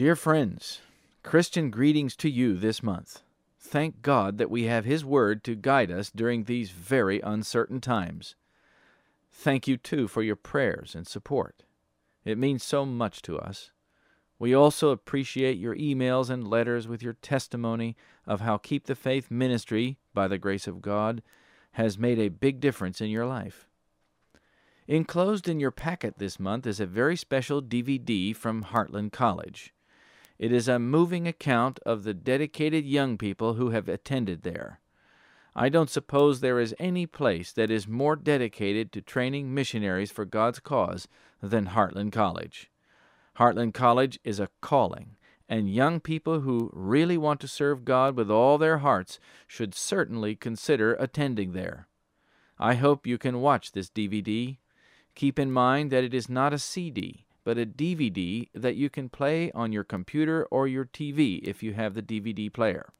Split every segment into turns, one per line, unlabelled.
Dear friends, Christian greetings to you this month. Thank God that we have His Word to guide us during these very uncertain times. Thank you, too, for your prayers and support. It means so much to us. We also appreciate your emails and letters with your testimony of how Keep the Faith ministry, by the grace of God, has made a big difference in your life. Enclosed in your packet this month is a very special DVD from Heartland College. It is a moving account of the dedicated young people who have attended there. I don't suppose there is any place that is more dedicated to training missionaries for God's cause than Heartland College. Heartland College is a calling, and young people who really want to serve God with all their hearts should certainly consider attending there. I hope you can watch this DVD. Keep in mind that it is not a CD but a DVD that you can play on your computer or your TV if you have the DVD player.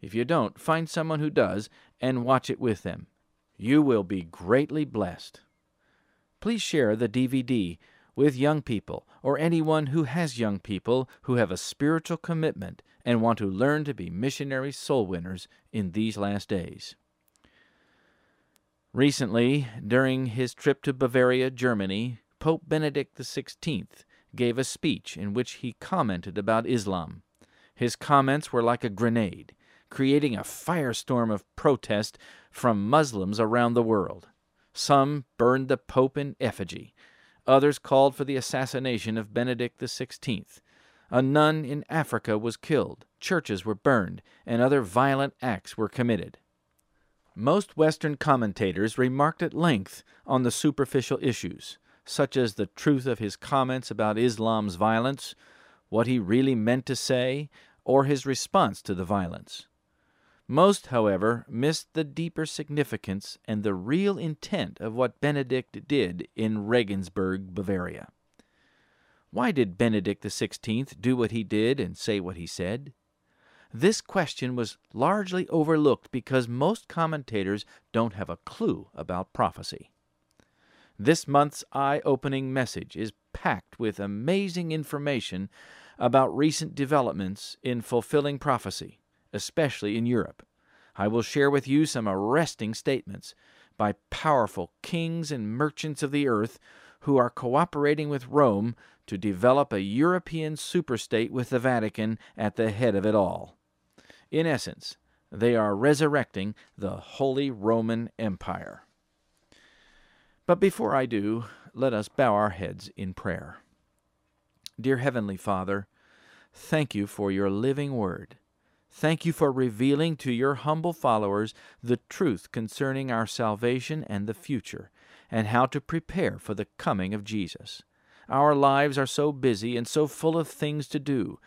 If you don't, find someone who does and watch it with them. You will be greatly blessed. Please share the DVD with young people or anyone who has young people who have a spiritual commitment and want to learn to be missionary soul winners in these last days. Recently, during his trip to Bavaria, Germany, Pope Benedict XVI gave a speech in which he commented about Islam. His comments were like a grenade, creating a firestorm of protest from Muslims around the world. Some burned the Pope in effigy. Others called for the assassination of Benedict XVI. A nun in Africa was killed, churches were burned, and other violent acts were committed. Most Western commentators remarked at length on the superficial issues such as the truth of his comments about Islam's violence, what he really meant to say, or his response to the violence. Most, however, missed the deeper significance and the real intent of what Benedict did in Regensburg, Bavaria. Why did Benedict XVI do what he did and say what he said? This question was largely overlooked because most commentators don't have a clue about prophecy. This month's eye opening message is packed with amazing information about recent developments in fulfilling prophecy, especially in Europe. I will share with you some arresting statements by powerful kings and merchants of the earth who are cooperating with Rome to develop a European superstate with the Vatican at the head of it all. In essence, they are resurrecting the Holy Roman Empire. But before I do, let us bow our heads in prayer. Dear Heavenly Father, thank you for your living word. Thank you for revealing to your humble followers the truth concerning our salvation and the future, and how to prepare for the coming of Jesus. Our lives are so busy and so full of things to do,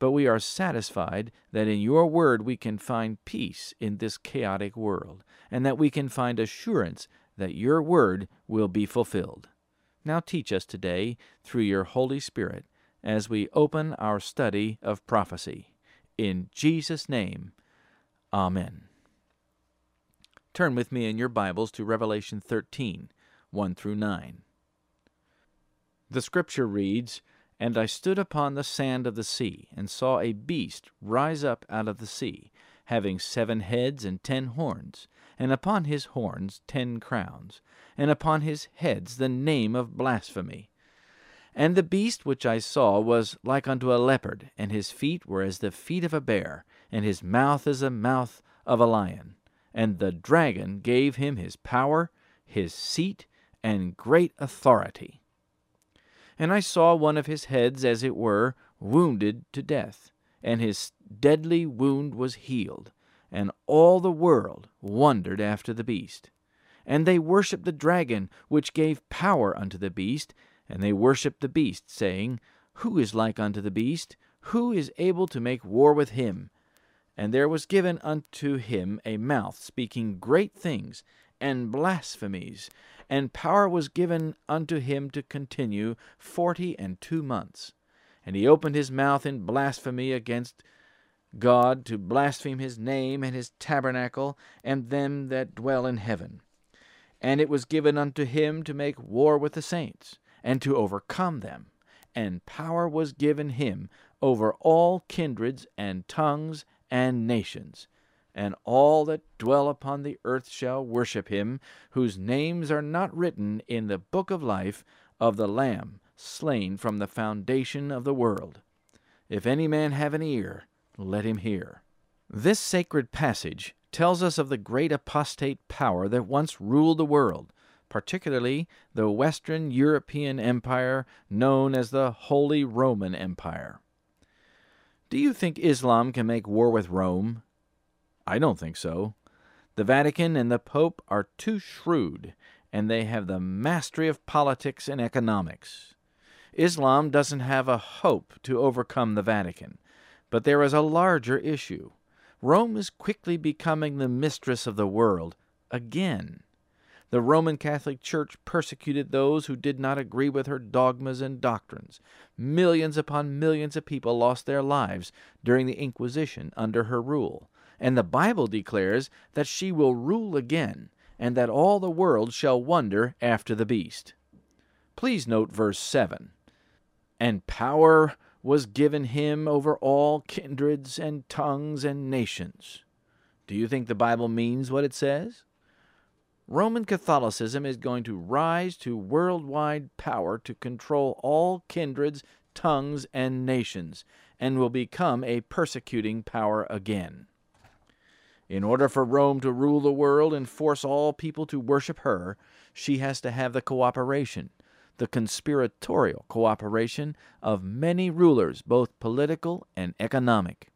but we are satisfied that in your word we can find peace in this chaotic world, and that we can find assurance that your word will be fulfilled. Now teach us today through your Holy Spirit as we open our study of prophecy. In Jesus' name, Amen. Turn with me in your Bibles to Revelation 13, 1 through 9. The scripture reads, And I stood upon the sand of the sea, and saw a beast rise up out of the sea, having seven heads and ten horns and upon his horns ten crowns, and upon his heads the name of blasphemy. And the beast which I saw was like unto a leopard, and his feet were as the feet of a bear, and his mouth as the mouth of a lion. And the dragon gave him his power, his seat, and great authority. And I saw one of his heads, as it were, wounded to death, and his deadly wound was healed and all the world wondered after the beast. And they worshipped the dragon, which gave power unto the beast, And they worshipped the beast, saying, Who is like unto the beast? Who is able to make war with him? And there was given unto him a mouth speaking great things and blasphemies, and power was given unto him to continue forty and two months. And he opened his mouth in blasphemy against God to blaspheme his name and his tabernacle and them that dwell in heaven. And it was given unto him to make war with the saints, and to overcome them. And power was given him over all kindreds and tongues and nations. And all that dwell upon the earth shall worship him, whose names are not written in the book of life of the Lamb slain from the foundation of the world. If any man have an ear, let him hear. This sacred passage tells us of the great apostate power that once ruled the world, particularly the Western European Empire known as the Holy Roman Empire. Do you think Islam can make war with Rome? I don't think so. The Vatican and the Pope are too shrewd, and they have the mastery of politics and economics. Islam doesn't have a hope to overcome the Vatican, but there is a larger issue. Rome is quickly becoming the mistress of the world again. The Roman Catholic Church persecuted those who did not agree with her dogmas and doctrines. Millions upon millions of people lost their lives during the Inquisition under her rule. And the Bible declares that she will rule again, and that all the world shall wonder after the beast. Please note verse 7. And power was given him over all kindreds and tongues and nations. Do you think the Bible means what it says? Roman Catholicism is going to rise to worldwide power to control all kindreds, tongues, and nations, and will become a persecuting power again. In order for Rome to rule the world and force all people to worship her, she has to have the cooperation, the conspiratorial cooperation of many rulers, both political and economic.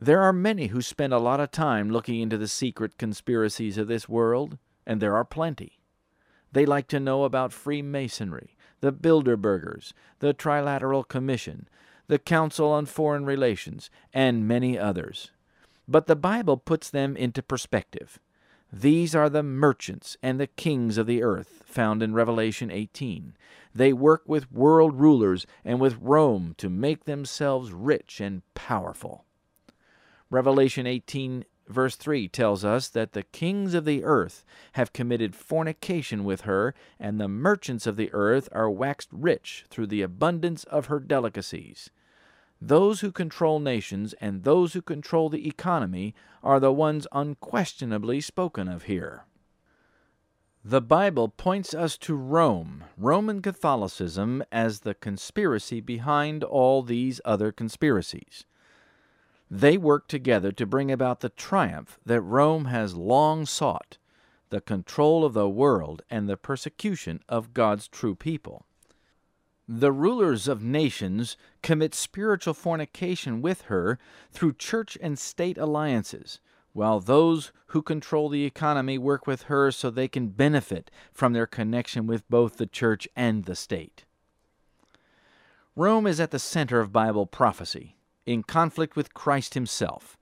There are many who spend a lot of time looking into the secret conspiracies of this world, and there are plenty. They like to know about Freemasonry, the Bilderbergers, the Trilateral Commission, the Council on Foreign Relations, and many others. But the Bible puts them into perspective. These are the merchants and the kings of the earth, found in Revelation 18. They work with world rulers and with Rome to make themselves rich and powerful. Revelation 18, verse 3 tells us that the kings of the earth have committed fornication with her, and the merchants of the earth are waxed rich through the abundance of her delicacies. Those who control nations and those who control the economy are the ones unquestionably spoken of here. The Bible points us to Rome, Roman Catholicism, as the conspiracy behind all these other conspiracies. They work together to bring about the triumph that Rome has long sought the control of the world and the persecution of God's true people. The rulers of nations commit spiritual fornication with her through church and state alliances, while those who control the economy work with her so they can benefit from their connection with both the church and the state. Rome is at the center of Bible prophecy, in conflict with Christ himself.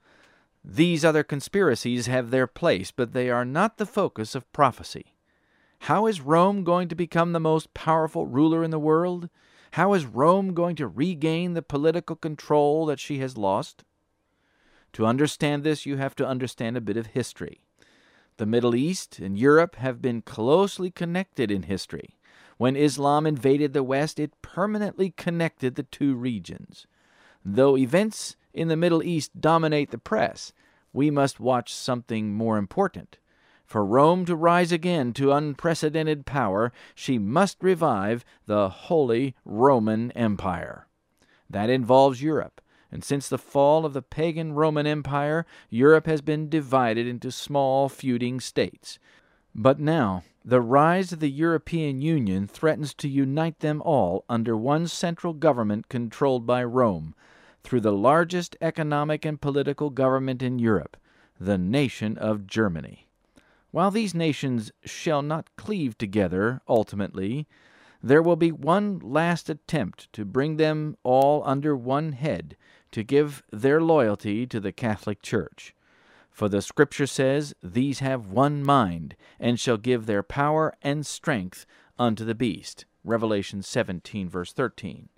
These other conspiracies have their place, but they are not the focus of prophecy. How is Rome going to become the most powerful ruler in the world? How is Rome going to regain the political control that she has lost? To understand this, you have to understand a bit of history. The Middle East and Europe have been closely connected in history. When Islam invaded the West, it permanently connected the two regions. Though events in the Middle East dominate the press, we must watch something more important. For Rome to rise again to unprecedented power, she must revive the Holy Roman Empire. That involves Europe, and since the fall of the pagan Roman Empire, Europe has been divided into small feuding states. But now, the rise of the European Union threatens to unite them all under one central government controlled by Rome, through the largest economic and political government in Europe, the nation of Germany. While these nations shall not cleave together ultimately, there will be one last attempt to bring them all under one head, to give their loyalty to the Catholic Church. For the Scripture says, These have one mind, and shall give their power and strength unto the beast. Revelation 17, verse 13.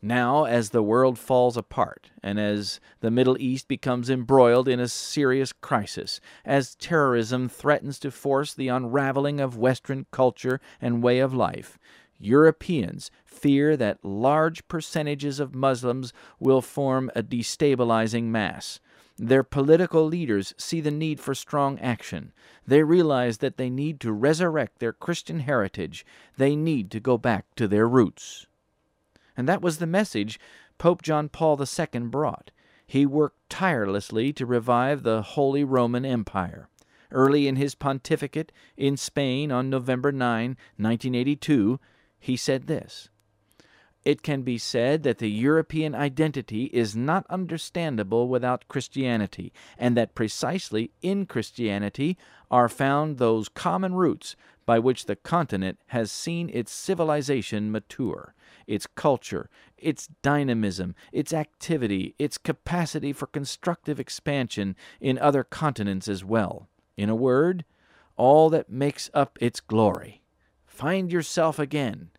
Now, as the world falls apart, and as the Middle East becomes embroiled in a serious crisis, as terrorism threatens to force the unraveling of Western culture and way of life, Europeans fear that large percentages of Muslims will form a destabilizing mass. Their political leaders see the need for strong action. They realize that they need to resurrect their Christian heritage. They need to go back to their roots. And that was the message Pope John Paul II brought. He worked tirelessly to revive the Holy Roman Empire. Early in his pontificate in Spain on November 9, 1982, he said this It can be said that the European identity is not understandable without Christianity, and that precisely in Christianity are found those common roots by which the continent has seen its civilization mature its culture, its dynamism, its activity, its capacity for constructive expansion in other continents as well. In a word, all that makes up its glory. Find yourself again.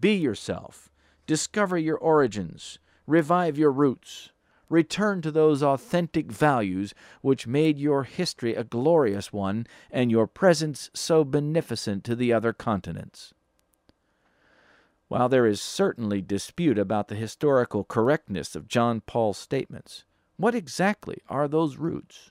Be yourself. Discover your origins. Revive your roots. Return to those authentic values which made your history a glorious one and your presence so beneficent to the other continents. While there is certainly dispute about the historical correctness of John Paul's statements, what exactly are those roots?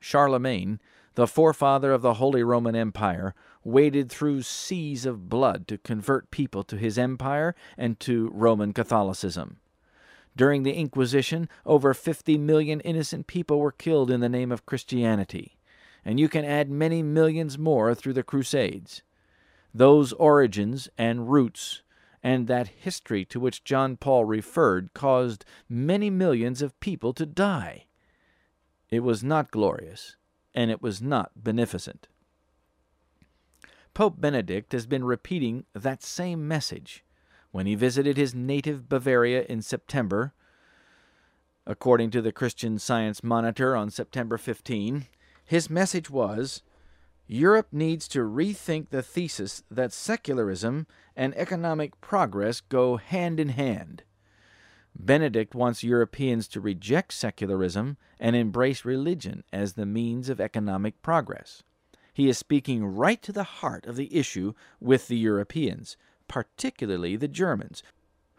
Charlemagne, the forefather of the Holy Roman Empire, waded through seas of blood to convert people to his empire and to Roman Catholicism. During the Inquisition, over 50 million innocent people were killed in the name of Christianity, and you can add many millions more through the Crusades those origins and roots and that history to which John Paul referred caused many millions of people to die. It was not glorious, and it was not beneficent. Pope Benedict has been repeating that same message when he visited his native Bavaria in September. According to the Christian Science Monitor on September 15, his message was Europe needs to rethink the thesis that secularism and economic progress go hand in hand. Benedict wants Europeans to reject secularism and embrace religion as the means of economic progress. He is speaking right to the heart of the issue with the Europeans, particularly the Germans,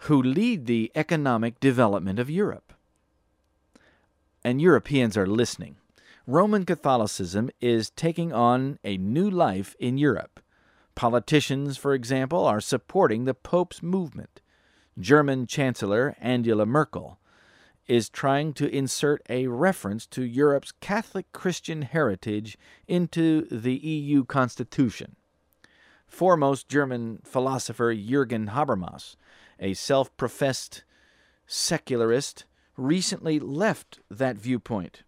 who lead the economic development of Europe. And Europeans are listening. Roman Catholicism is taking on a new life in Europe. Politicians, for example, are supporting the Pope's movement. German Chancellor Angela Merkel is trying to insert a reference to Europe's Catholic Christian heritage into the EU constitution. Foremost German philosopher Jürgen Habermas, a self professed secularist, recently left that viewpoint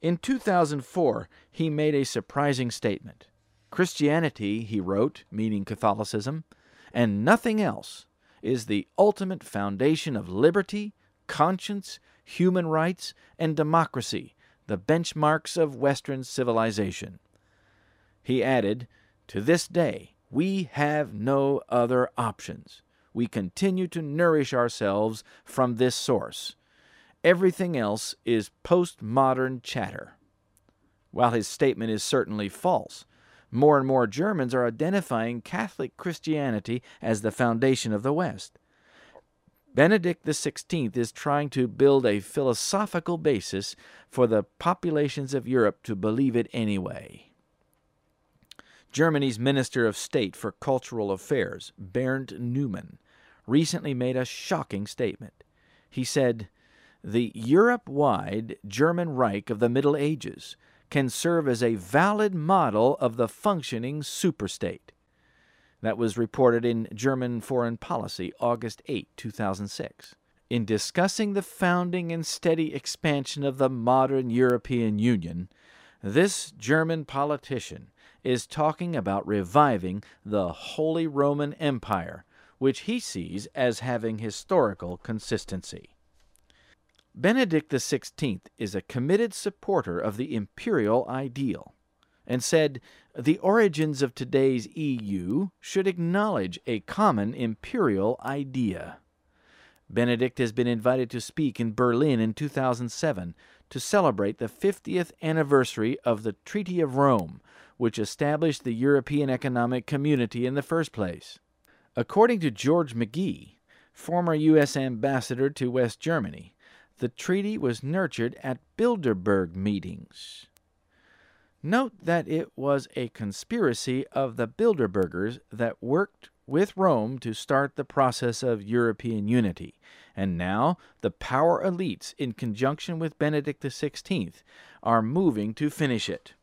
in 2004, he made a surprising statement. Christianity, he wrote, meaning Catholicism, and nothing else, is the ultimate foundation of liberty, conscience, human rights, and democracy, the benchmarks of Western civilization. He added, To this day, we have no other options. We continue to nourish ourselves from this source. Everything else is postmodern chatter. While his statement is certainly false, more and more Germans are identifying Catholic Christianity as the foundation of the West. Benedict XVI is trying to build a philosophical basis for the populations of Europe to believe it anyway. Germany's Minister of State for Cultural Affairs, Bernd Neumann, recently made a shocking statement. He said, the Europe wide German Reich of the Middle Ages can serve as a valid model of the functioning superstate. That was reported in German Foreign Policy, August 8, 2006. In discussing the founding and steady expansion of the modern European Union, this German politician is talking about reviving the Holy Roman Empire, which he sees as having historical consistency. Benedict XVI is a committed supporter of the imperial ideal and said the origins of today's EU should acknowledge a common imperial idea. Benedict has been invited to speak in Berlin in 2007 to celebrate the 50th anniversary of the Treaty of Rome, which established the European Economic Community in the first place. According to George McGhee, former U.S. ambassador to West Germany, the treaty was nurtured at Bilderberg meetings. Note that it was a conspiracy of the Bilderbergers that worked with Rome to start the process of European unity, and now the power elites, in conjunction with Benedict XVI, are moving to finish it.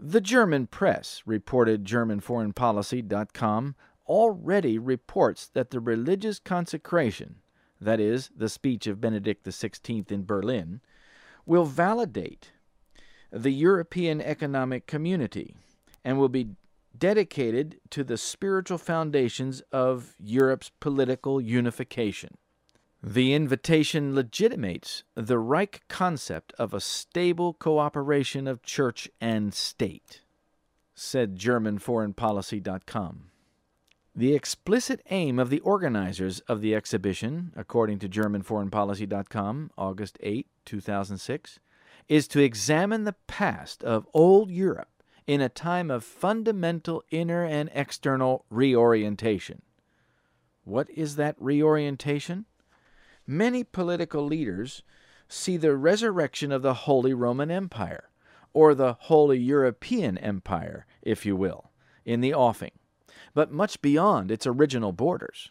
The German press, reported GermanForeignPolicy.com, already reports that the religious consecration, that is, the speech of Benedict XVI in Berlin, will validate the European Economic Community and will be dedicated to the spiritual foundations of Europe's political unification. The invitation legitimates the Reich concept of a stable cooperation of church and state, said GermanForeignPolicy.com. The explicit aim of the organizers of the exhibition, according to GermanForeignPolicy.com, August 8, 2006, is to examine the past of old Europe in a time of fundamental inner and external reorientation. What is that reorientation? Many political leaders see the resurrection of the Holy Roman Empire, or the Holy European Empire, if you will, in the offing, but much beyond its original borders.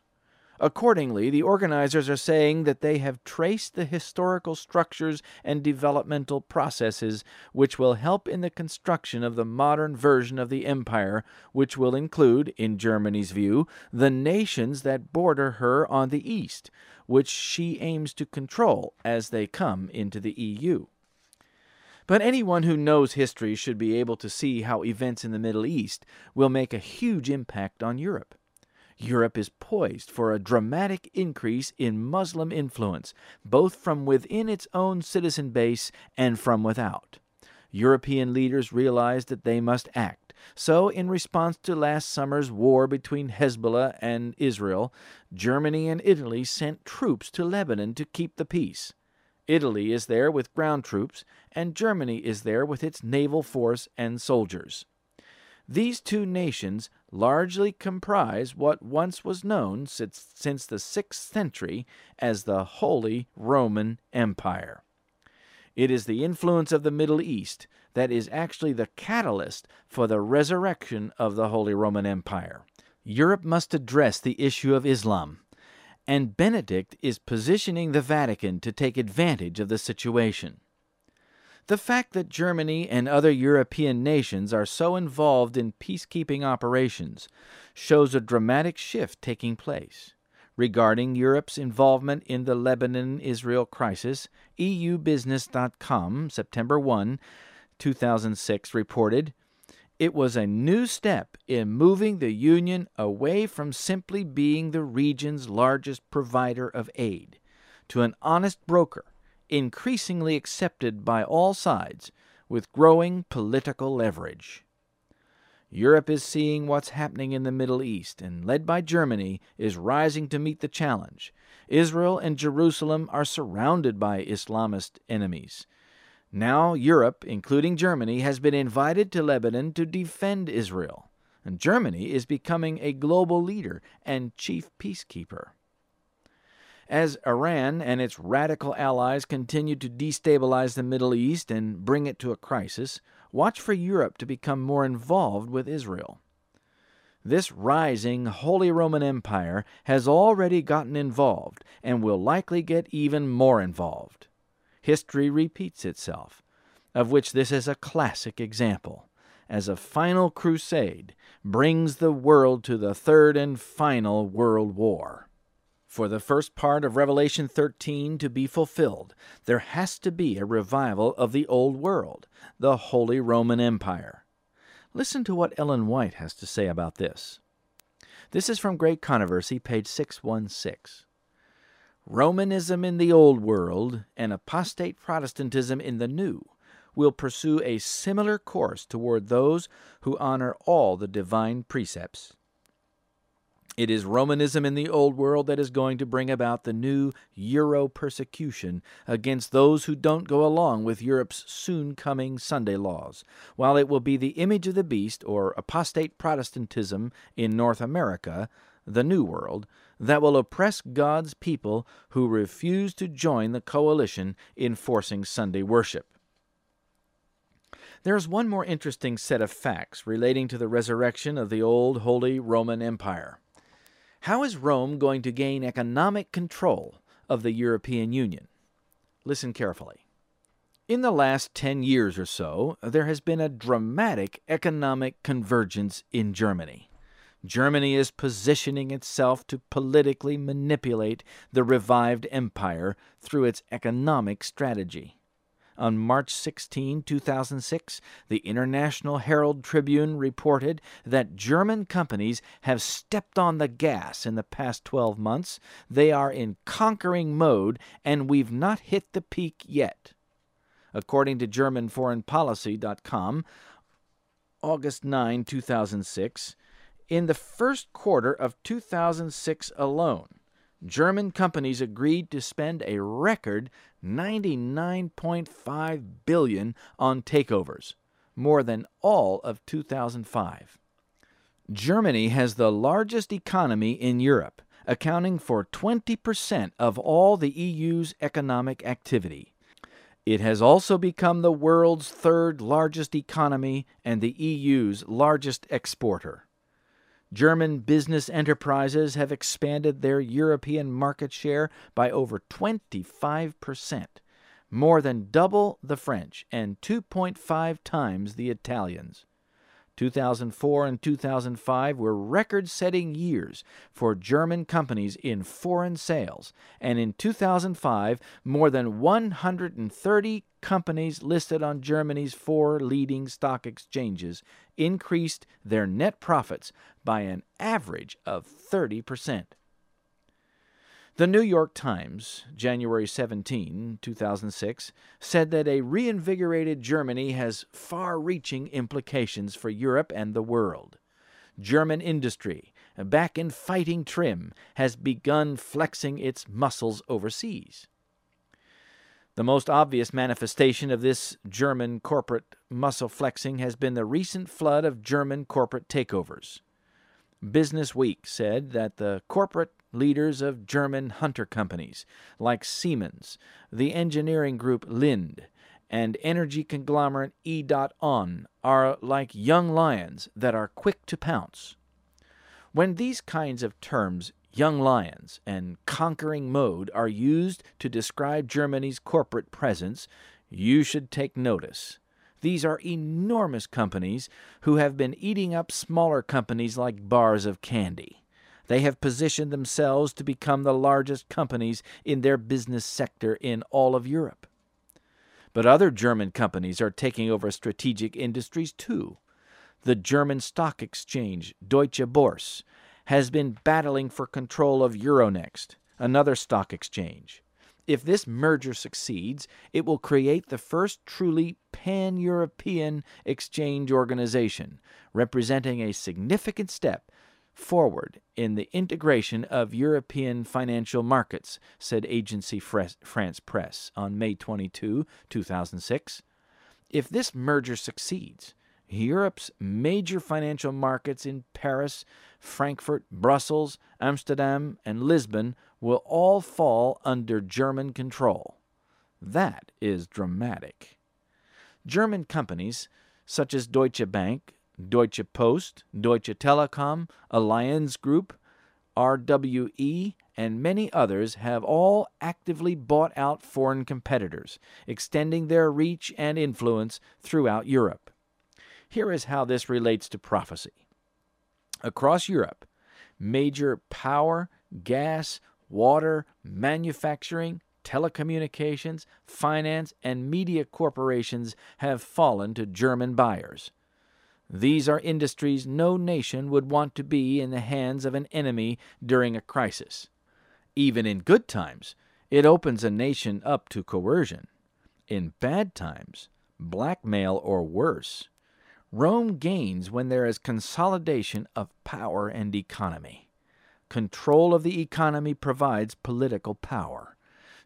Accordingly, the organizers are saying that they have traced the historical structures and developmental processes which will help in the construction of the modern version of the empire, which will include, in Germany's view, the nations that border her on the east, which she aims to control as they come into the EU. But anyone who knows history should be able to see how events in the Middle East will make a huge impact on Europe. Europe is poised for a dramatic increase in Muslim influence, both from within its own citizen base and from without. European leaders realized that they must act. So, in response to last summer's war between Hezbollah and Israel, Germany and Italy sent troops to Lebanon to keep the peace. Italy is there with ground troops, and Germany is there with its naval force and soldiers. These two nations largely comprise what once was known since, since the 6th century as the Holy Roman Empire. It is the influence of the Middle East that is actually the catalyst for the resurrection of the Holy Roman Empire. Europe must address the issue of Islam, and Benedict is positioning the Vatican to take advantage of the situation. The fact that Germany and other European nations are so involved in peacekeeping operations shows a dramatic shift taking place. Regarding Europe's involvement in the Lebanon Israel crisis, EUBusiness.com, September 1, 2006, reported it was a new step in moving the Union away from simply being the region's largest provider of aid to an honest broker increasingly accepted by all sides with growing political leverage. Europe is seeing what's happening in the Middle East and, led by Germany, is rising to meet the challenge. Israel and Jerusalem are surrounded by Islamist enemies. Now, Europe, including Germany, has been invited to Lebanon to defend Israel, and Germany is becoming a global leader and chief peacekeeper. As Iran and its radical allies continue to destabilize the Middle East and bring it to a crisis, watch for Europe to become more involved with Israel. This rising Holy Roman Empire has already gotten involved and will likely get even more involved. History repeats itself, of which this is a classic example, as a final crusade brings the world to the third and final world war. For the first part of Revelation 13 to be fulfilled, there has to be a revival of the old world, the Holy Roman Empire. Listen to what Ellen White has to say about this. This is from Great Controversy, page 616. Romanism in the Old World and apostate Protestantism in the New will pursue a similar course toward those who honor all the divine precepts. It is Romanism in the Old World that is going to bring about the new Euro persecution against those who don't go along with Europe's soon coming Sunday laws, while it will be the image of the beast, or apostate Protestantism in North America, the New World, that will oppress God's people who refuse to join the coalition in forcing Sunday worship. There is one more interesting set of facts relating to the resurrection of the old Holy Roman Empire. How is Rome going to gain economic control of the European Union? Listen carefully. In the last 10 years or so, there has been a dramatic economic convergence in Germany. Germany is positioning itself to politically manipulate the revived empire through its economic strategy. On March 16, 2006, the International Herald Tribune reported that German companies have stepped on the gas in the past 12 months. They are in conquering mode, and we've not hit the peak yet. According to GermanForeignPolicy.com, August 9, 2006, in the first quarter of 2006 alone, German companies agreed to spend a record 99.5 billion on takeovers, more than all of 2005. Germany has the largest economy in Europe, accounting for 20% of all the EU's economic activity. It has also become the world's third largest economy and the EU's largest exporter. German business enterprises have expanded their European market share by over 25%, more than double the French and 2.5 times the Italians. 2004 and 2005 were record setting years for German companies in foreign sales, and in 2005, more than 130 companies listed on Germany's four leading stock exchanges increased their net profits by an average of 30%. The New York Times, January 17, 2006, said that a reinvigorated Germany has far reaching implications for Europe and the world. German industry, back in fighting trim, has begun flexing its muscles overseas. The most obvious manifestation of this German corporate muscle flexing has been the recent flood of German corporate takeovers. Business Week said that the corporate leaders of German hunter companies like Siemens, the engineering group Linde, and energy conglomerate E. ON are like young lions that are quick to pounce. When these kinds of terms, young lions and conquering mode, are used to describe Germany's corporate presence, you should take notice. These are enormous companies who have been eating up smaller companies like bars of candy. They have positioned themselves to become the largest companies in their business sector in all of Europe. But other German companies are taking over strategic industries too. The German stock exchange, Deutsche Börse, has been battling for control of Euronext, another stock exchange. If this merger succeeds, it will create the first truly pan European exchange organization, representing a significant step forward in the integration of European financial markets, said Agence France Presse on May 22, 2006. If this merger succeeds, Europe's major financial markets in Paris, Frankfurt, Brussels, Amsterdam, and Lisbon will all fall under German control. That is dramatic. German companies such as Deutsche Bank, Deutsche Post, Deutsche Telekom, Allianz Group, RWE, and many others have all actively bought out foreign competitors, extending their reach and influence throughout Europe. Here is how this relates to prophecy. Across Europe, major power, gas, water, manufacturing, telecommunications, finance, and media corporations have fallen to German buyers. These are industries no nation would want to be in the hands of an enemy during a crisis. Even in good times, it opens a nation up to coercion. In bad times, blackmail or worse. Rome gains when there is consolidation of power and economy. Control of the economy provides political power.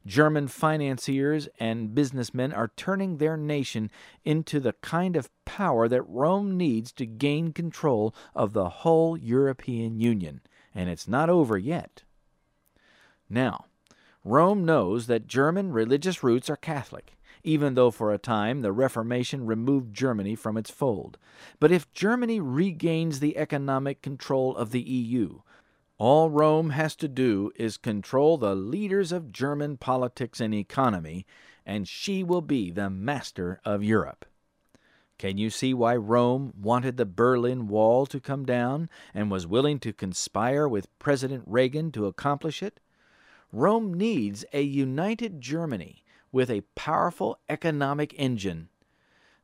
German financiers and businessmen are turning their nation into the kind of power that Rome needs to gain control of the whole European Union, and it's not over yet. Now, Rome knows that German religious roots are Catholic, even though for a time the Reformation removed Germany from its fold. But if Germany regains the economic control of the EU, all Rome has to do is control the leaders of German politics and economy, and she will be the master of Europe. Can you see why Rome wanted the Berlin Wall to come down and was willing to conspire with President Reagan to accomplish it? Rome needs a united Germany with a powerful economic engine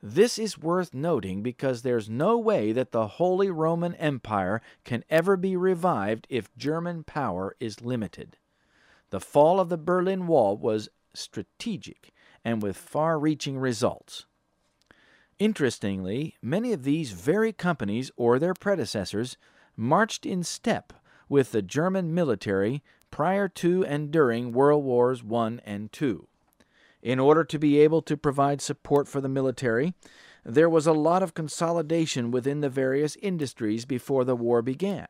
this is worth noting because there's no way that the Holy Roman Empire can ever be revived if German power is limited. The fall of the Berlin Wall was strategic and with far reaching results. Interestingly, many of these very companies or their predecessors marched in step with the German military prior to and during World Wars I and II. In order to be able to provide support for the military, there was a lot of consolidation within the various industries before the war began.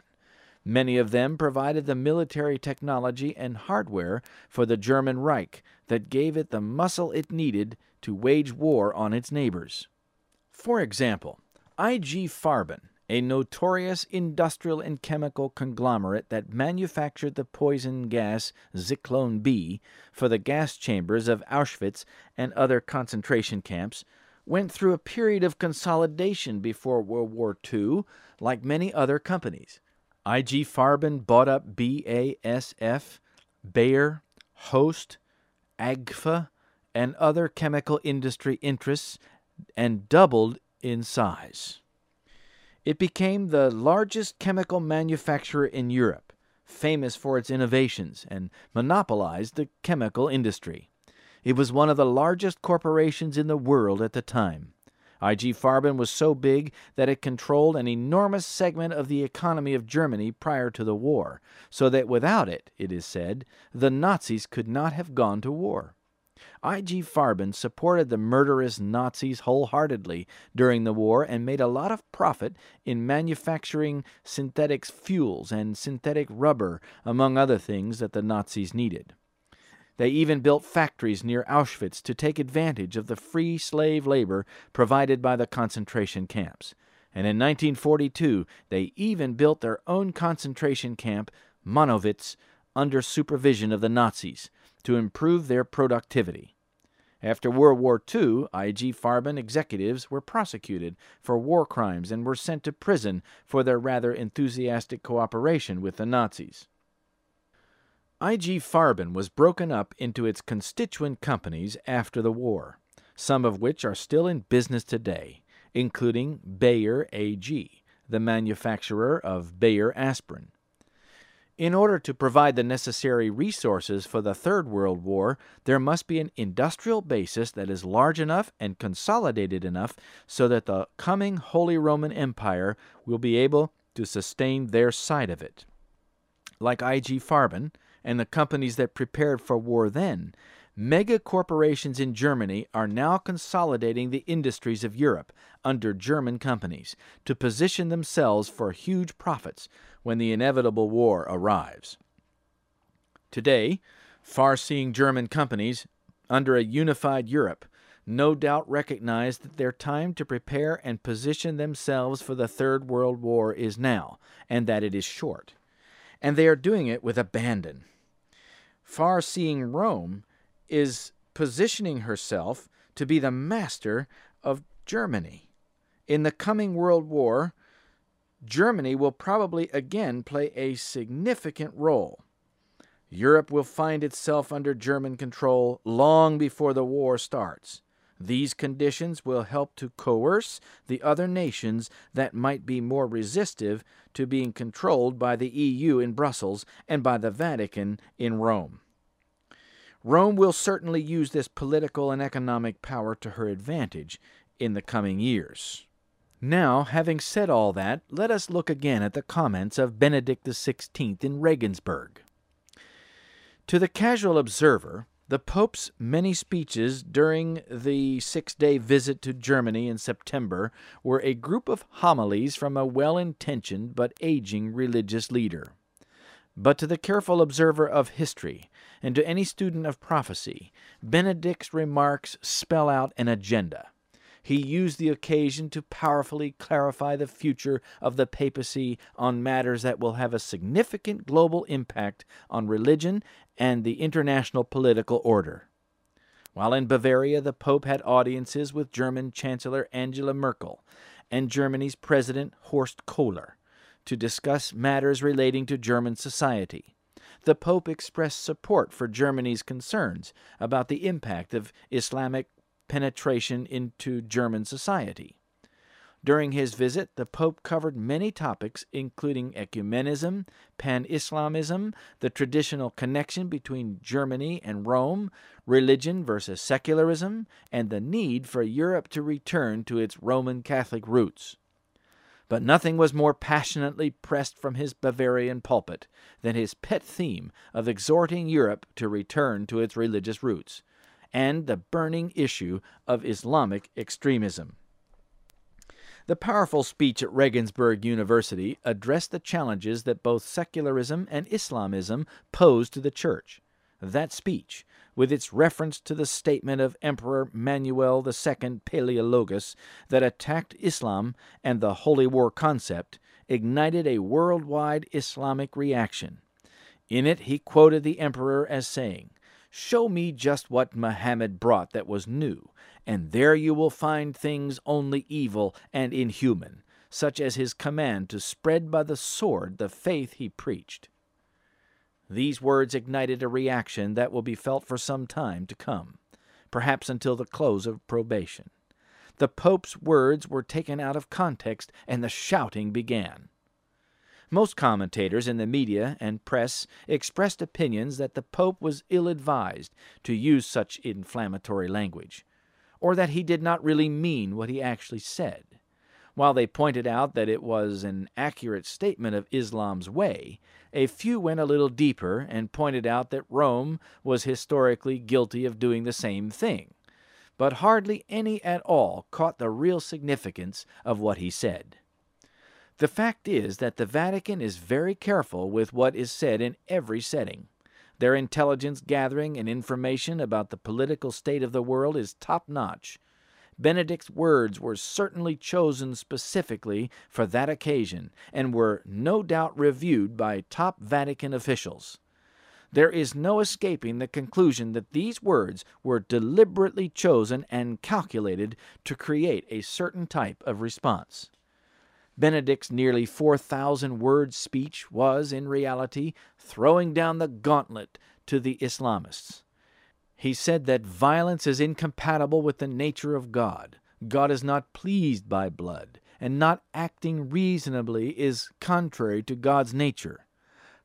Many of them provided the military technology and hardware for the German Reich that gave it the muscle it needed to wage war on its neighbors. For example, IG Farben, a notorious industrial and chemical conglomerate that manufactured the poison gas Zyklon B for the gas chambers of Auschwitz and other concentration camps, went through a period of consolidation before World War II, like many other companies. IG Farben bought up BASF, Bayer, Hoechst, Agfa, and other chemical industry interests and doubled in size. It became the largest chemical manufacturer in Europe, famous for its innovations, and monopolized the chemical industry. It was one of the largest corporations in the world at the time. IG Farben was so big that it controlled an enormous segment of the economy of Germany prior to the war, so that without it, it is said, the Nazis could not have gone to war. I.G. Farben supported the murderous Nazis wholeheartedly during the war and made a lot of profit in manufacturing synthetic fuels and synthetic rubber, among other things that the Nazis needed. They even built factories near Auschwitz to take advantage of the free slave labor provided by the concentration camps. And in 1942, they even built their own concentration camp, Monowitz, under supervision of the Nazis to improve their productivity. After World War II, IG Farben executives were prosecuted for war crimes and were sent to prison for their rather enthusiastic cooperation with the Nazis. IG Farben was broken up into its constituent companies after the war, some of which are still in business today, including Bayer AG, the manufacturer of Bayer aspirin. In order to provide the necessary resources for the Third World War, there must be an industrial basis that is large enough and consolidated enough so that the coming Holy Roman Empire will be able to sustain their side of it. Like IG Farben and the companies that prepared for war then, Mega corporations in Germany are now consolidating the industries of Europe under German companies to position themselves for huge profits when the inevitable war arrives. Today, far seeing German companies under a unified Europe no doubt recognize that their time to prepare and position themselves for the Third World War is now, and that it is short. And they are doing it with abandon. Far seeing Rome is positioning herself to be the master of Germany. In the coming World War, Germany will probably again play a significant role. Europe will find itself under German control long before the war starts. These conditions will help to coerce the other nations that might be more resistive to being controlled by the EU in Brussels and by the Vatican in Rome. Rome will certainly use this political and economic power to her advantage in the coming years. Now, having said all that, let us look again at the comments of Benedict XVI in Regensburg. To the casual observer, the Pope's many speeches during the six day visit to Germany in September were a group of homilies from a well intentioned but aging religious leader. But to the careful observer of history, and to any student of prophecy, Benedict's remarks spell out an agenda. He used the occasion to powerfully clarify the future of the papacy on matters that will have a significant global impact on religion and the international political order. While in Bavaria, the Pope had audiences with German Chancellor Angela Merkel and Germany's President Horst Kohler to discuss matters relating to German society. The Pope expressed support for Germany's concerns about the impact of Islamic penetration into German society. During his visit, the Pope covered many topics, including ecumenism, pan Islamism, the traditional connection between Germany and Rome, religion versus secularism, and the need for Europe to return to its Roman Catholic roots. But nothing was more passionately pressed from his Bavarian pulpit than his pet theme of exhorting Europe to return to its religious roots, and the burning issue of Islamic extremism. The powerful speech at Regensburg University addressed the challenges that both secularism and Islamism pose to the Church. That speech, with its reference to the statement of Emperor Manuel II Palaeologus that attacked Islam and the Holy War concept, ignited a worldwide Islamic reaction. In it, he quoted the emperor as saying, Show me just what Mohammed brought that was new, and there you will find things only evil and inhuman, such as his command to spread by the sword the faith he preached. These words ignited a reaction that will be felt for some time to come, perhaps until the close of probation. The Pope's words were taken out of context, and the shouting began. Most commentators in the media and press expressed opinions that the Pope was ill advised to use such inflammatory language, or that he did not really mean what he actually said. While they pointed out that it was an accurate statement of Islam's way, a few went a little deeper and pointed out that Rome was historically guilty of doing the same thing. But hardly any at all caught the real significance of what he said. The fact is that the Vatican is very careful with what is said in every setting. Their intelligence gathering and information about the political state of the world is top notch, Benedict's words were certainly chosen specifically for that occasion and were no doubt reviewed by top Vatican officials. There is no escaping the conclusion that these words were deliberately chosen and calculated to create a certain type of response. Benedict's nearly 4,000 word speech was, in reality, throwing down the gauntlet to the Islamists. He said that violence is incompatible with the nature of God. God is not pleased by blood, and not acting reasonably is contrary to God's nature.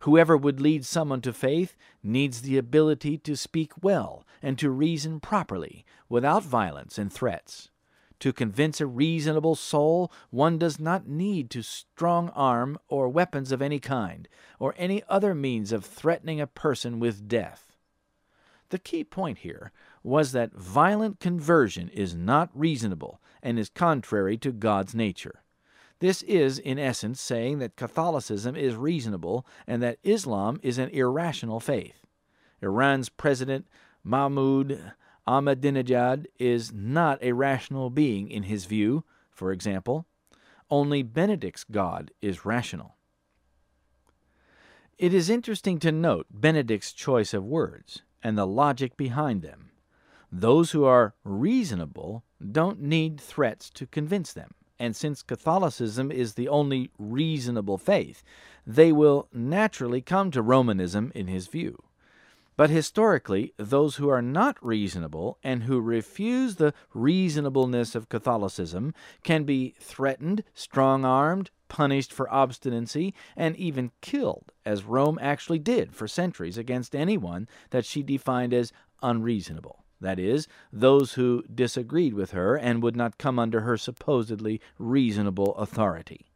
Whoever would lead someone to faith needs the ability to speak well and to reason properly, without violence and threats. To convince a reasonable soul, one does not need to strong arm or weapons of any kind, or any other means of threatening a person with death. The key point here was that violent conversion is not reasonable and is contrary to God's nature. This is, in essence, saying that Catholicism is reasonable and that Islam is an irrational faith. Iran's President Mahmoud Ahmadinejad is not a rational being in his view, for example. Only Benedict's God is rational. It is interesting to note Benedict's choice of words and the logic behind them. Those who are reasonable don't need threats to convince them. And since Catholicism is the only reasonable faith, they will naturally come to Romanism in his view. But historically, those who are not reasonable and who refuse the reasonableness of Catholicism can be threatened, strong armed, punished for obstinacy, and even killed, as Rome actually did for centuries against anyone that she defined as unreasonable. That is, those who disagreed with her and would not come under her supposedly reasonable authority.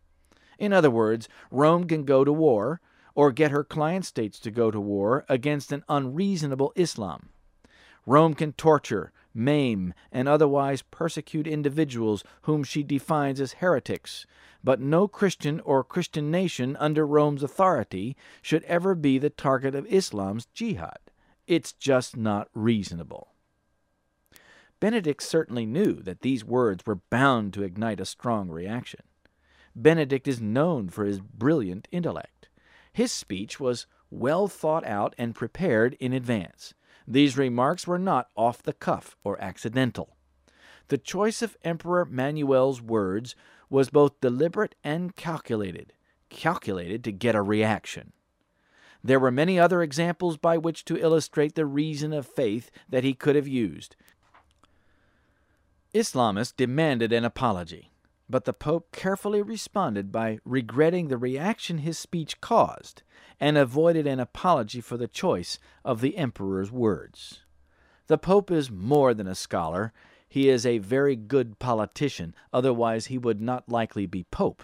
In other words, Rome can go to war, or get her client states to go to war against an unreasonable Islam. Rome can torture, maim, and otherwise persecute individuals whom she defines as heretics, but no Christian or Christian nation under Rome's authority should ever be the target of Islam's jihad. It's just not reasonable. Benedict certainly knew that these words were bound to ignite a strong reaction. Benedict is known for his brilliant intellect. His speech was well thought out and prepared in advance. These remarks were not off the cuff or accidental. The choice of Emperor Manuel's words was both deliberate and calculated, calculated to get a reaction. There were many other examples by which to illustrate the reason of faith that he could have used. Islamists demanded an apology, but the Pope carefully responded by regretting the reaction his speech caused and avoided an apology for the choice of the Emperor's words. The Pope is more than a scholar, he is a very good politician, otherwise, he would not likely be Pope.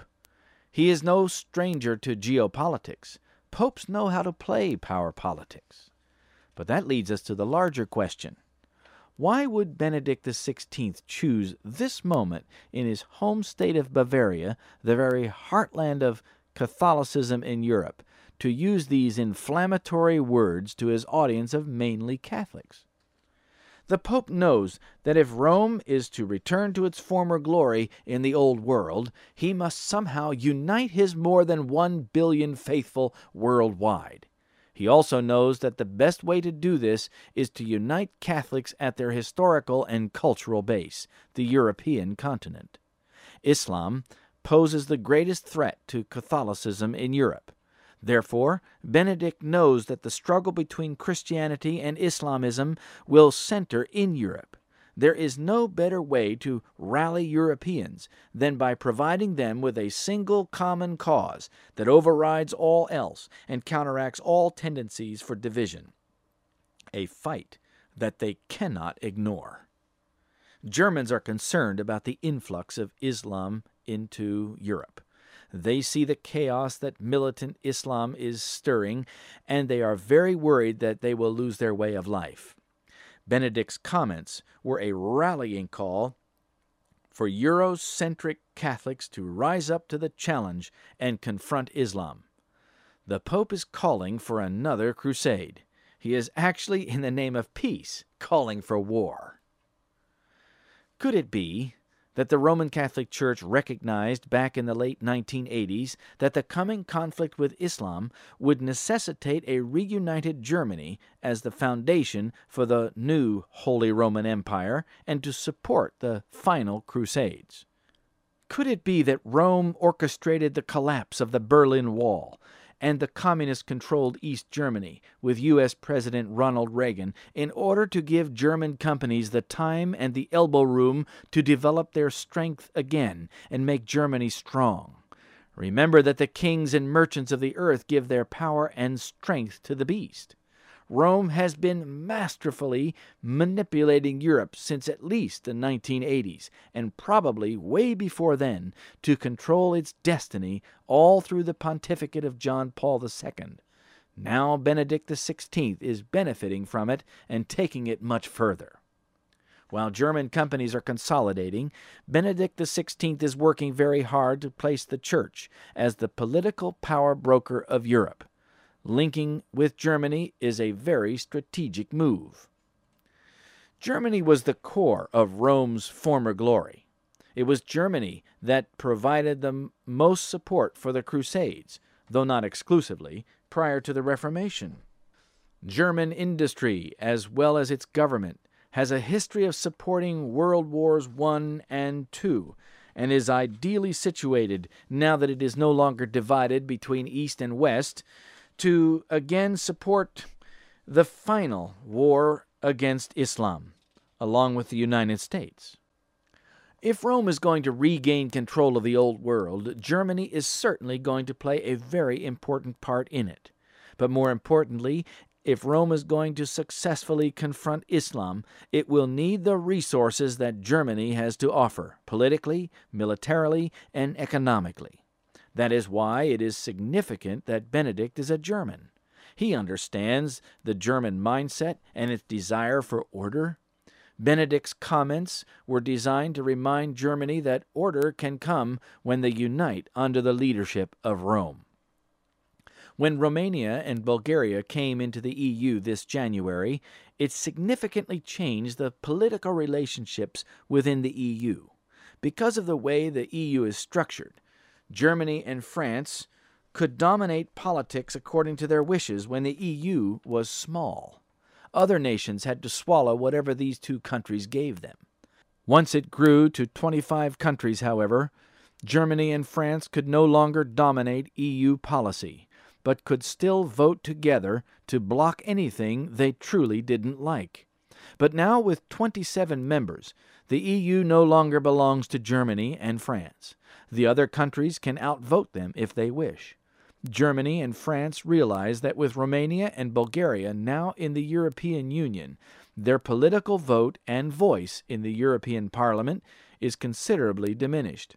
He is no stranger to geopolitics. Popes know how to play power politics. But that leads us to the larger question. Why would Benedict XVI choose this moment in his home state of Bavaria, the very heartland of Catholicism in Europe, to use these inflammatory words to his audience of mainly Catholics? The Pope knows that if Rome is to return to its former glory in the Old World, he must somehow unite his more than one billion faithful worldwide. He also knows that the best way to do this is to unite Catholics at their historical and cultural base, the European continent. Islam poses the greatest threat to Catholicism in Europe. Therefore, Benedict knows that the struggle between Christianity and Islamism will center in Europe. There is no better way to rally Europeans than by providing them with a single common cause that overrides all else and counteracts all tendencies for division. A fight that they cannot ignore. Germans are concerned about the influx of Islam into Europe. They see the chaos that militant Islam is stirring, and they are very worried that they will lose their way of life. Benedict's comments were a rallying call for Eurocentric Catholics to rise up to the challenge and confront Islam. The Pope is calling for another crusade. He is actually, in the name of peace, calling for war. Could it be that the Roman Catholic Church recognized back in the late 1980s that the coming conflict with Islam would necessitate a reunited Germany as the foundation for the new Holy Roman Empire and to support the final Crusades. Could it be that Rome orchestrated the collapse of the Berlin Wall and the communist controlled East Germany with U.S. President Ronald Reagan in order to give German companies the time and the elbow room to develop their strength again and make Germany strong. Remember that the kings and merchants of the earth give their power and strength to the beast. Rome has been masterfully manipulating Europe since at least the 1980s, and probably way before then, to control its destiny all through the pontificate of John Paul II. Now Benedict XVI is benefiting from it and taking it much further. While German companies are consolidating, Benedict XVI is working very hard to place the Church as the political power broker of Europe linking with Germany is a very strategic move. Germany was the core of Rome's former glory. It was Germany that provided the most support for the Crusades, though not exclusively, prior to the Reformation. German industry, as well as its government, has a history of supporting World Wars I and II, and is ideally situated, now that it is no longer divided between East and West, to again support the final war against Islam, along with the United States. If Rome is going to regain control of the old world, Germany is certainly going to play a very important part in it. But more importantly, if Rome is going to successfully confront Islam, it will need the resources that Germany has to offer, politically, militarily, and economically. That is why it is significant that Benedict is a German. He understands the German mindset and its desire for order, Benedict's comments were designed to remind Germany that order can come when they unite under the leadership of Rome. When Romania and Bulgaria came into the EU this January, it significantly changed the political relationships within the EU. Because of the way the EU is structured, Germany and France could dominate politics according to their wishes when the EU was small. Other nations had to swallow whatever these two countries gave them. Once it grew to 25 countries, however, Germany and France could no longer dominate EU policy, but could still vote together to block anything they truly didn't like. But now, with 27 members, the EU no longer belongs to Germany and France. The other countries can outvote them if they wish. Germany and France realize that with Romania and Bulgaria now in the European Union, their political vote and voice in the European Parliament is considerably diminished.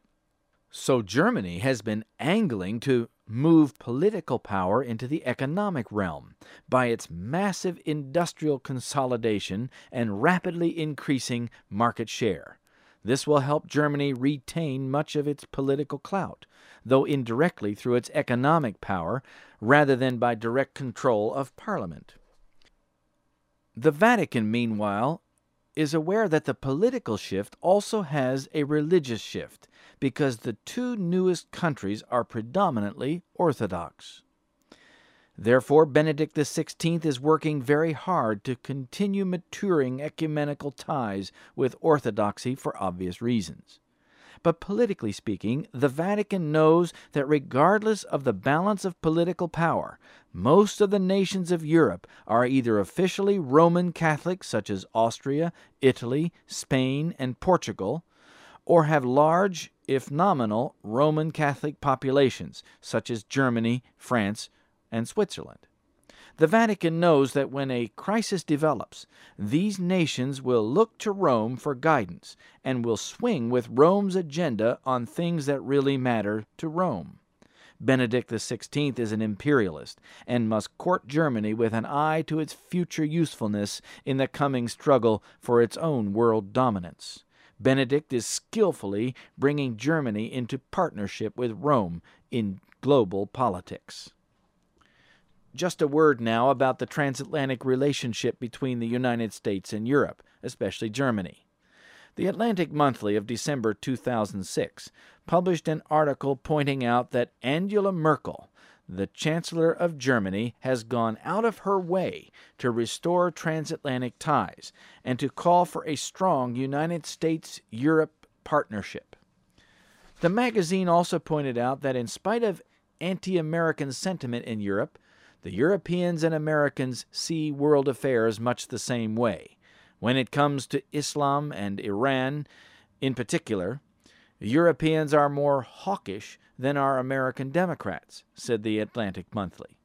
So Germany has been angling to move political power into the economic realm by its massive industrial consolidation and rapidly increasing market share. This will help Germany retain much of its political clout, though indirectly through its economic power rather than by direct control of Parliament. The Vatican, meanwhile, is aware that the political shift also has a religious shift because the two newest countries are predominantly Orthodox. Therefore, Benedict XVI is working very hard to continue maturing ecumenical ties with Orthodoxy for obvious reasons. But politically speaking, the Vatican knows that regardless of the balance of political power, most of the nations of Europe are either officially Roman Catholic, such as Austria, Italy, Spain, and Portugal, or have large, if nominal, Roman Catholic populations, such as Germany, France, and Switzerland. The Vatican knows that when a crisis develops, these nations will look to Rome for guidance and will swing with Rome's agenda on things that really matter to Rome. Benedict XVI is an imperialist and must court Germany with an eye to its future usefulness in the coming struggle for its own world dominance. Benedict is skillfully bringing Germany into partnership with Rome in global politics. Just a word now about the transatlantic relationship between the United States and Europe, especially Germany. The Atlantic Monthly of December 2006 published an article pointing out that Angela Merkel, the Chancellor of Germany, has gone out of her way to restore transatlantic ties and to call for a strong United States Europe partnership. The magazine also pointed out that in spite of anti American sentiment in Europe, the Europeans and Americans see world affairs much the same way. When it comes to Islam and Iran in particular, Europeans are more hawkish than are American Democrats, said the Atlantic Monthly.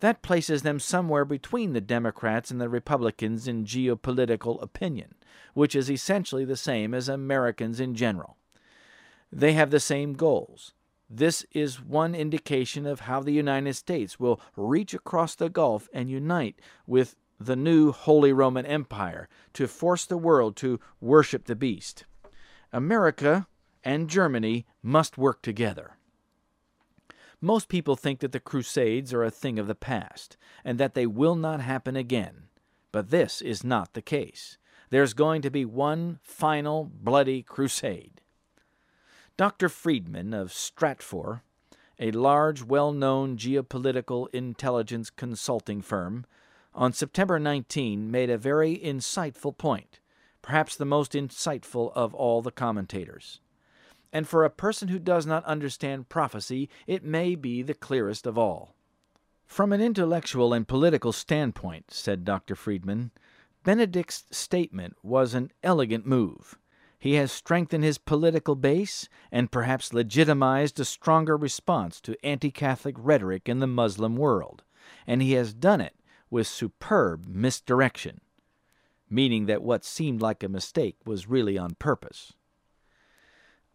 That places them somewhere between the Democrats and the Republicans in geopolitical opinion, which is essentially the same as Americans in general. They have the same goals this is one indication of how the United States will reach across the Gulf and unite with the new Holy Roman Empire to force the world to worship the beast. America and Germany must work together. Most people think that the Crusades are a thing of the past and that they will not happen again. But this is not the case. There's going to be one final bloody crusade. Dr. Friedman of Stratfor, a large, well known geopolitical intelligence consulting firm, on September 19 made a very insightful point, perhaps the most insightful of all the commentators. And for a person who does not understand prophecy, it may be the clearest of all. From an intellectual and political standpoint, said Dr. Friedman, Benedict's statement was an elegant move. He has strengthened his political base and perhaps legitimized a stronger response to anti Catholic rhetoric in the Muslim world, and he has done it with superb misdirection, meaning that what seemed like a mistake was really on purpose.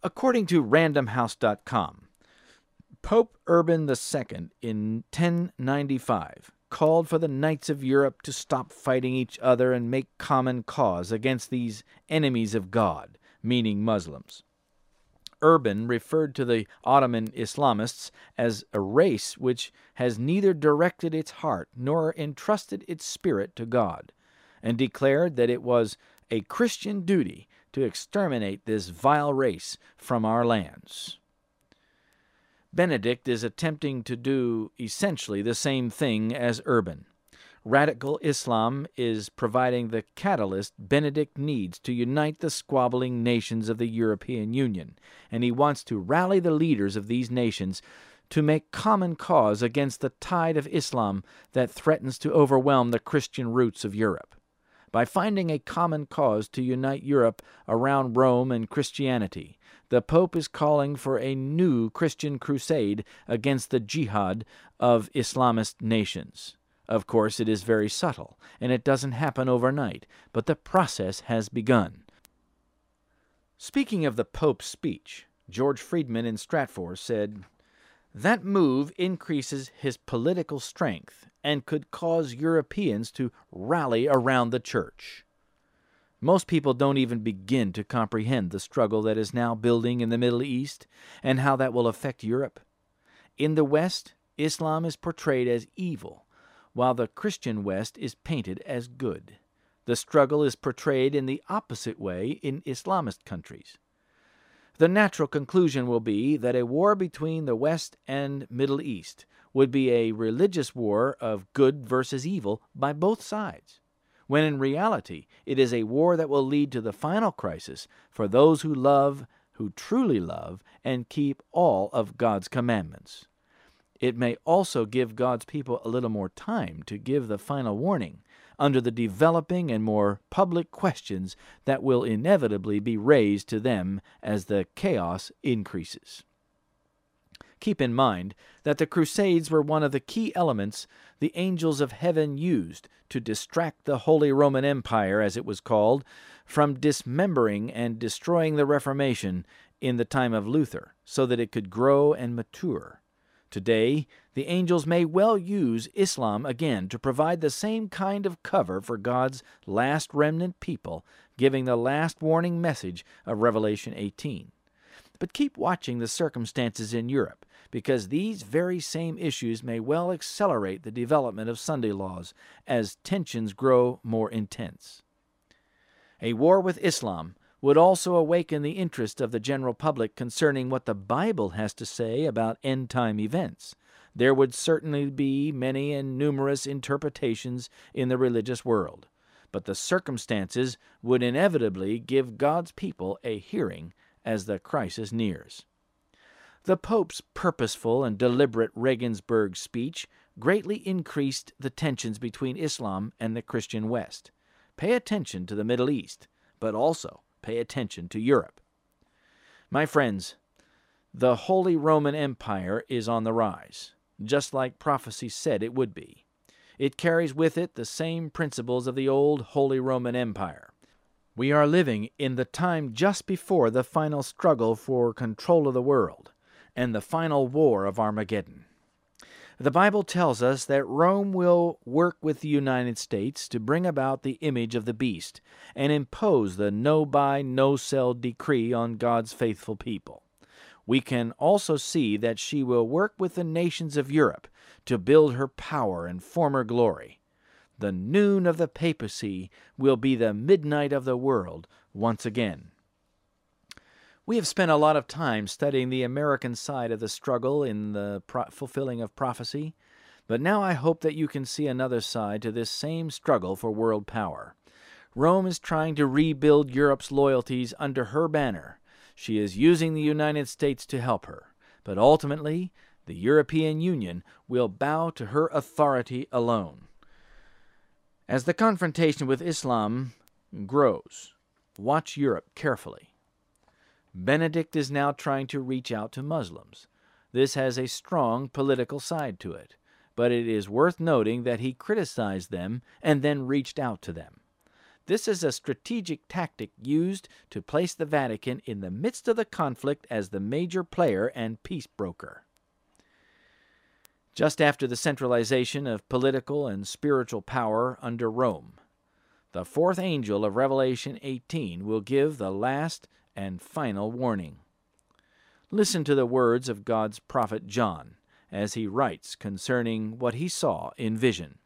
According to randomhouse.com, Pope Urban II in 1095 called for the knights of Europe to stop fighting each other and make common cause against these enemies of God, meaning Muslims. Urban referred to the Ottoman Islamists as a race which has neither directed its heart nor entrusted its spirit to God, and declared that it was a Christian duty to exterminate this vile race from our lands. Benedict is attempting to do essentially the same thing as Urban. Radical Islam is providing the catalyst Benedict needs to unite the squabbling nations of the European Union, and he wants to rally the leaders of these nations to make common cause against the tide of Islam that threatens to overwhelm the Christian roots of Europe. By finding a common cause to unite Europe around Rome and Christianity, the Pope is calling for a new Christian crusade against the jihad of Islamist nations. Of course, it is very subtle, and it doesn't happen overnight, but the process has begun. Speaking of the Pope's speech, George Friedman in Stratfor said, That move increases his political strength and could cause Europeans to rally around the Church. Most people don't even begin to comprehend the struggle that is now building in the Middle East and how that will affect Europe. In the West, Islam is portrayed as evil, while the Christian West is painted as good. The struggle is portrayed in the opposite way in Islamist countries. The natural conclusion will be that a war between the West and Middle East would be a religious war of good versus evil by both sides when in reality it is a war that will lead to the final crisis for those who love, who truly love, and keep all of God's commandments. It may also give God's people a little more time to give the final warning under the developing and more public questions that will inevitably be raised to them as the chaos increases. Keep in mind that the Crusades were one of the key elements the angels of heaven used to distract the Holy Roman Empire, as it was called, from dismembering and destroying the Reformation in the time of Luther, so that it could grow and mature. Today, the angels may well use Islam again to provide the same kind of cover for God's last remnant people, giving the last warning message of Revelation 18. But keep watching the circumstances in Europe because these very same issues may well accelerate the development of Sunday laws as tensions grow more intense. A war with Islam would also awaken the interest of the general public concerning what the Bible has to say about end time events. There would certainly be many and numerous interpretations in the religious world, but the circumstances would inevitably give God's people a hearing as the crisis nears. The Pope's purposeful and deliberate Regensburg speech greatly increased the tensions between Islam and the Christian West. Pay attention to the Middle East, but also pay attention to Europe. My friends, the Holy Roman Empire is on the rise, just like prophecy said it would be. It carries with it the same principles of the old Holy Roman Empire. We are living in the time just before the final struggle for control of the world and the final war of Armageddon. The Bible tells us that Rome will work with the United States to bring about the image of the beast and impose the no buy, no sell decree on God's faithful people. We can also see that she will work with the nations of Europe to build her power and former glory. The noon of the papacy will be the midnight of the world once again. We have spent a lot of time studying the American side of the struggle in the pro- fulfilling of prophecy, but now I hope that you can see another side to this same struggle for world power. Rome is trying to rebuild Europe's loyalties under her banner. She is using the United States to help her, but ultimately, the European Union will bow to her authority alone. As the confrontation with Islam grows, watch Europe carefully. Benedict is now trying to reach out to Muslims. This has a strong political side to it, but it is worth noting that he criticized them and then reached out to them. This is a strategic tactic used to place the Vatican in the midst of the conflict as the major player and peace broker. Just after the centralization of political and spiritual power under Rome, the fourth angel of Revelation 18 will give the last and final warning. Listen to the words of God's prophet John as he writes concerning what he saw in vision.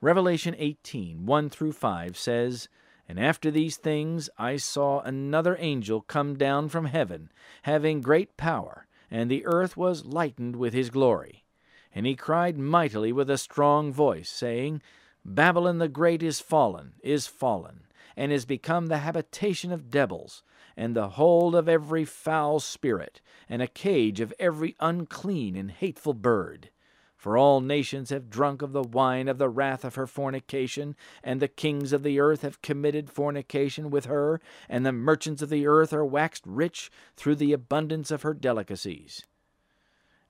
Revelation 18 1 through 5 says, And after these things I saw another angel come down from heaven, having great power, and the earth was lightened with his glory. And he cried mightily with a strong voice, saying, Babylon the Great is fallen, is fallen, and is become the habitation of devils, and the hold of every foul spirit, and a cage of every unclean and hateful bird. For all nations have drunk of the wine of the wrath of her fornication, and the kings of the earth have committed fornication with her, and the merchants of the earth are waxed rich through the abundance of her delicacies.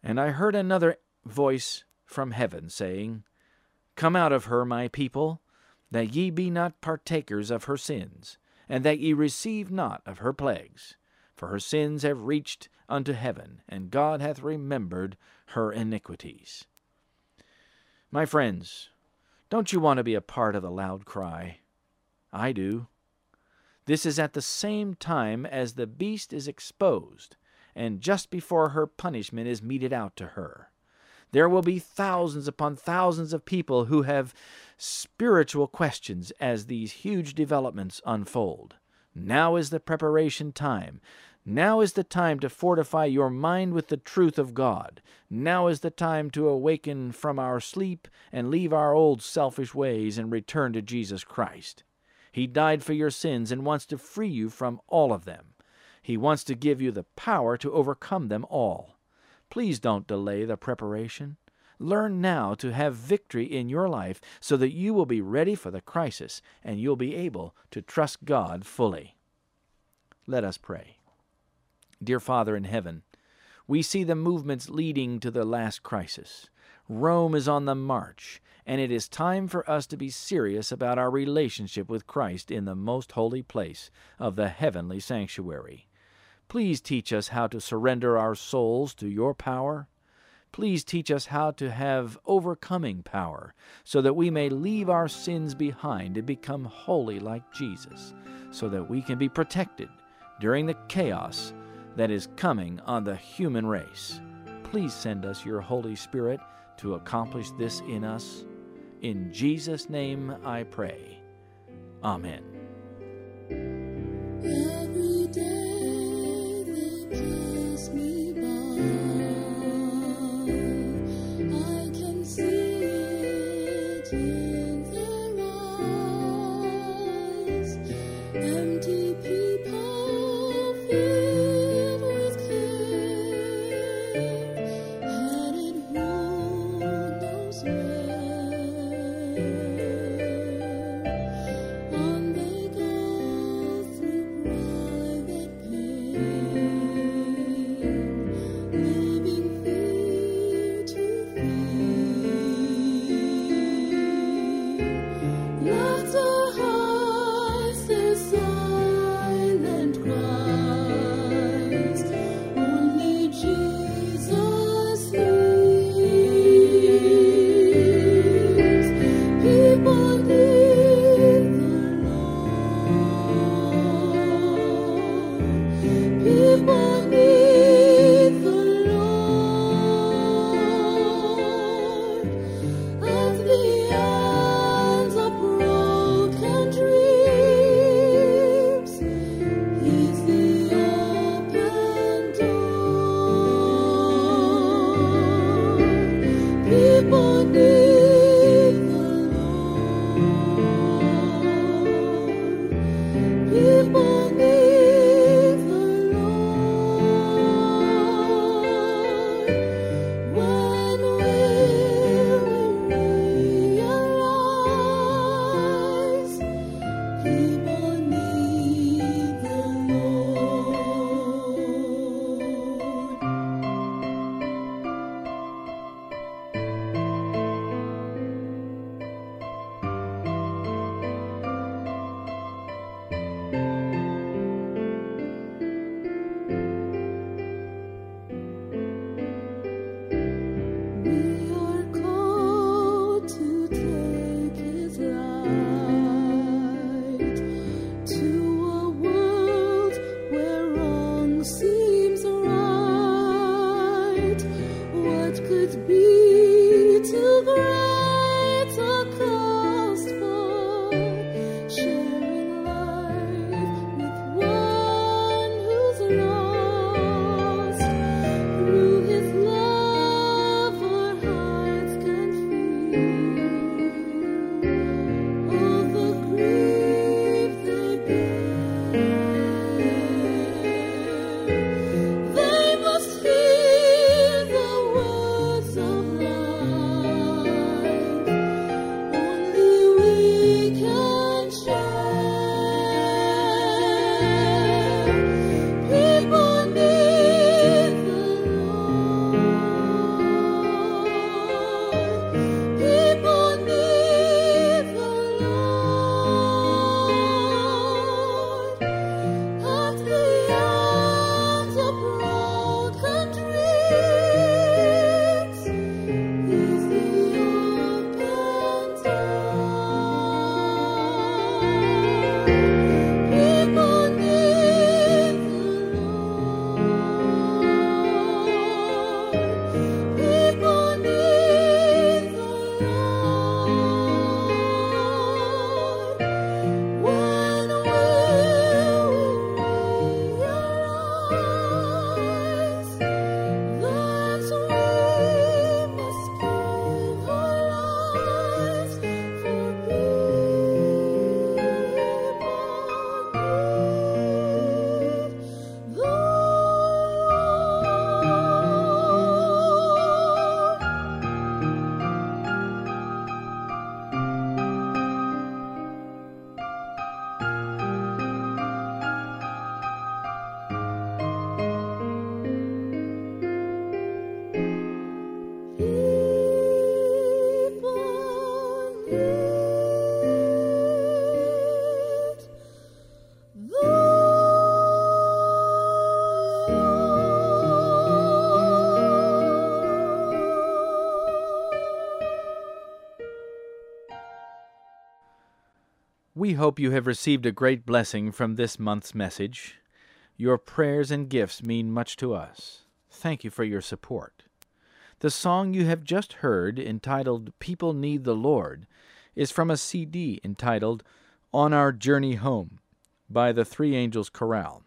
And I heard another voice from heaven saying, Come out of her, my people, that ye be not partakers of her sins, and that ye receive not of her plagues. For her sins have reached unto heaven, and God hath remembered her iniquities. My friends, don't you want to be a part of the loud cry? I do. This is at the same time as the beast is exposed, and just before her punishment is meted out to her. There will be thousands upon thousands of people who have spiritual questions as these huge developments unfold. Now is the preparation time. Now is the time to fortify your mind with the truth of God. Now is the time to awaken from our sleep and leave our old selfish ways and return to Jesus Christ. He died for your sins and wants to free you from all of them. He wants to give you the power to overcome them all. Please don't delay the preparation. Learn now to have victory in your life so that you will be ready for the crisis and you'll be able to trust God fully. Let us pray. Dear Father in heaven, we see the movements leading to the last crisis. Rome is on the march, and it is time for us to be serious about our relationship with Christ in the most holy place of the heavenly sanctuary. Please teach us how to surrender our souls to your power. Please teach us how to have overcoming power, so that we may leave our sins behind and become holy like Jesus, so that we can be protected during the chaos that is coming on the human race. Please send us your Holy Spirit to accomplish this in us. In Jesus' name I pray. Amen. We hope you have received a great blessing from this month's message. Your prayers and gifts mean much to us. Thank you for your support. The song you have just heard, entitled People Need the Lord, is from a CD entitled On Our Journey Home by the Three Angels Chorale.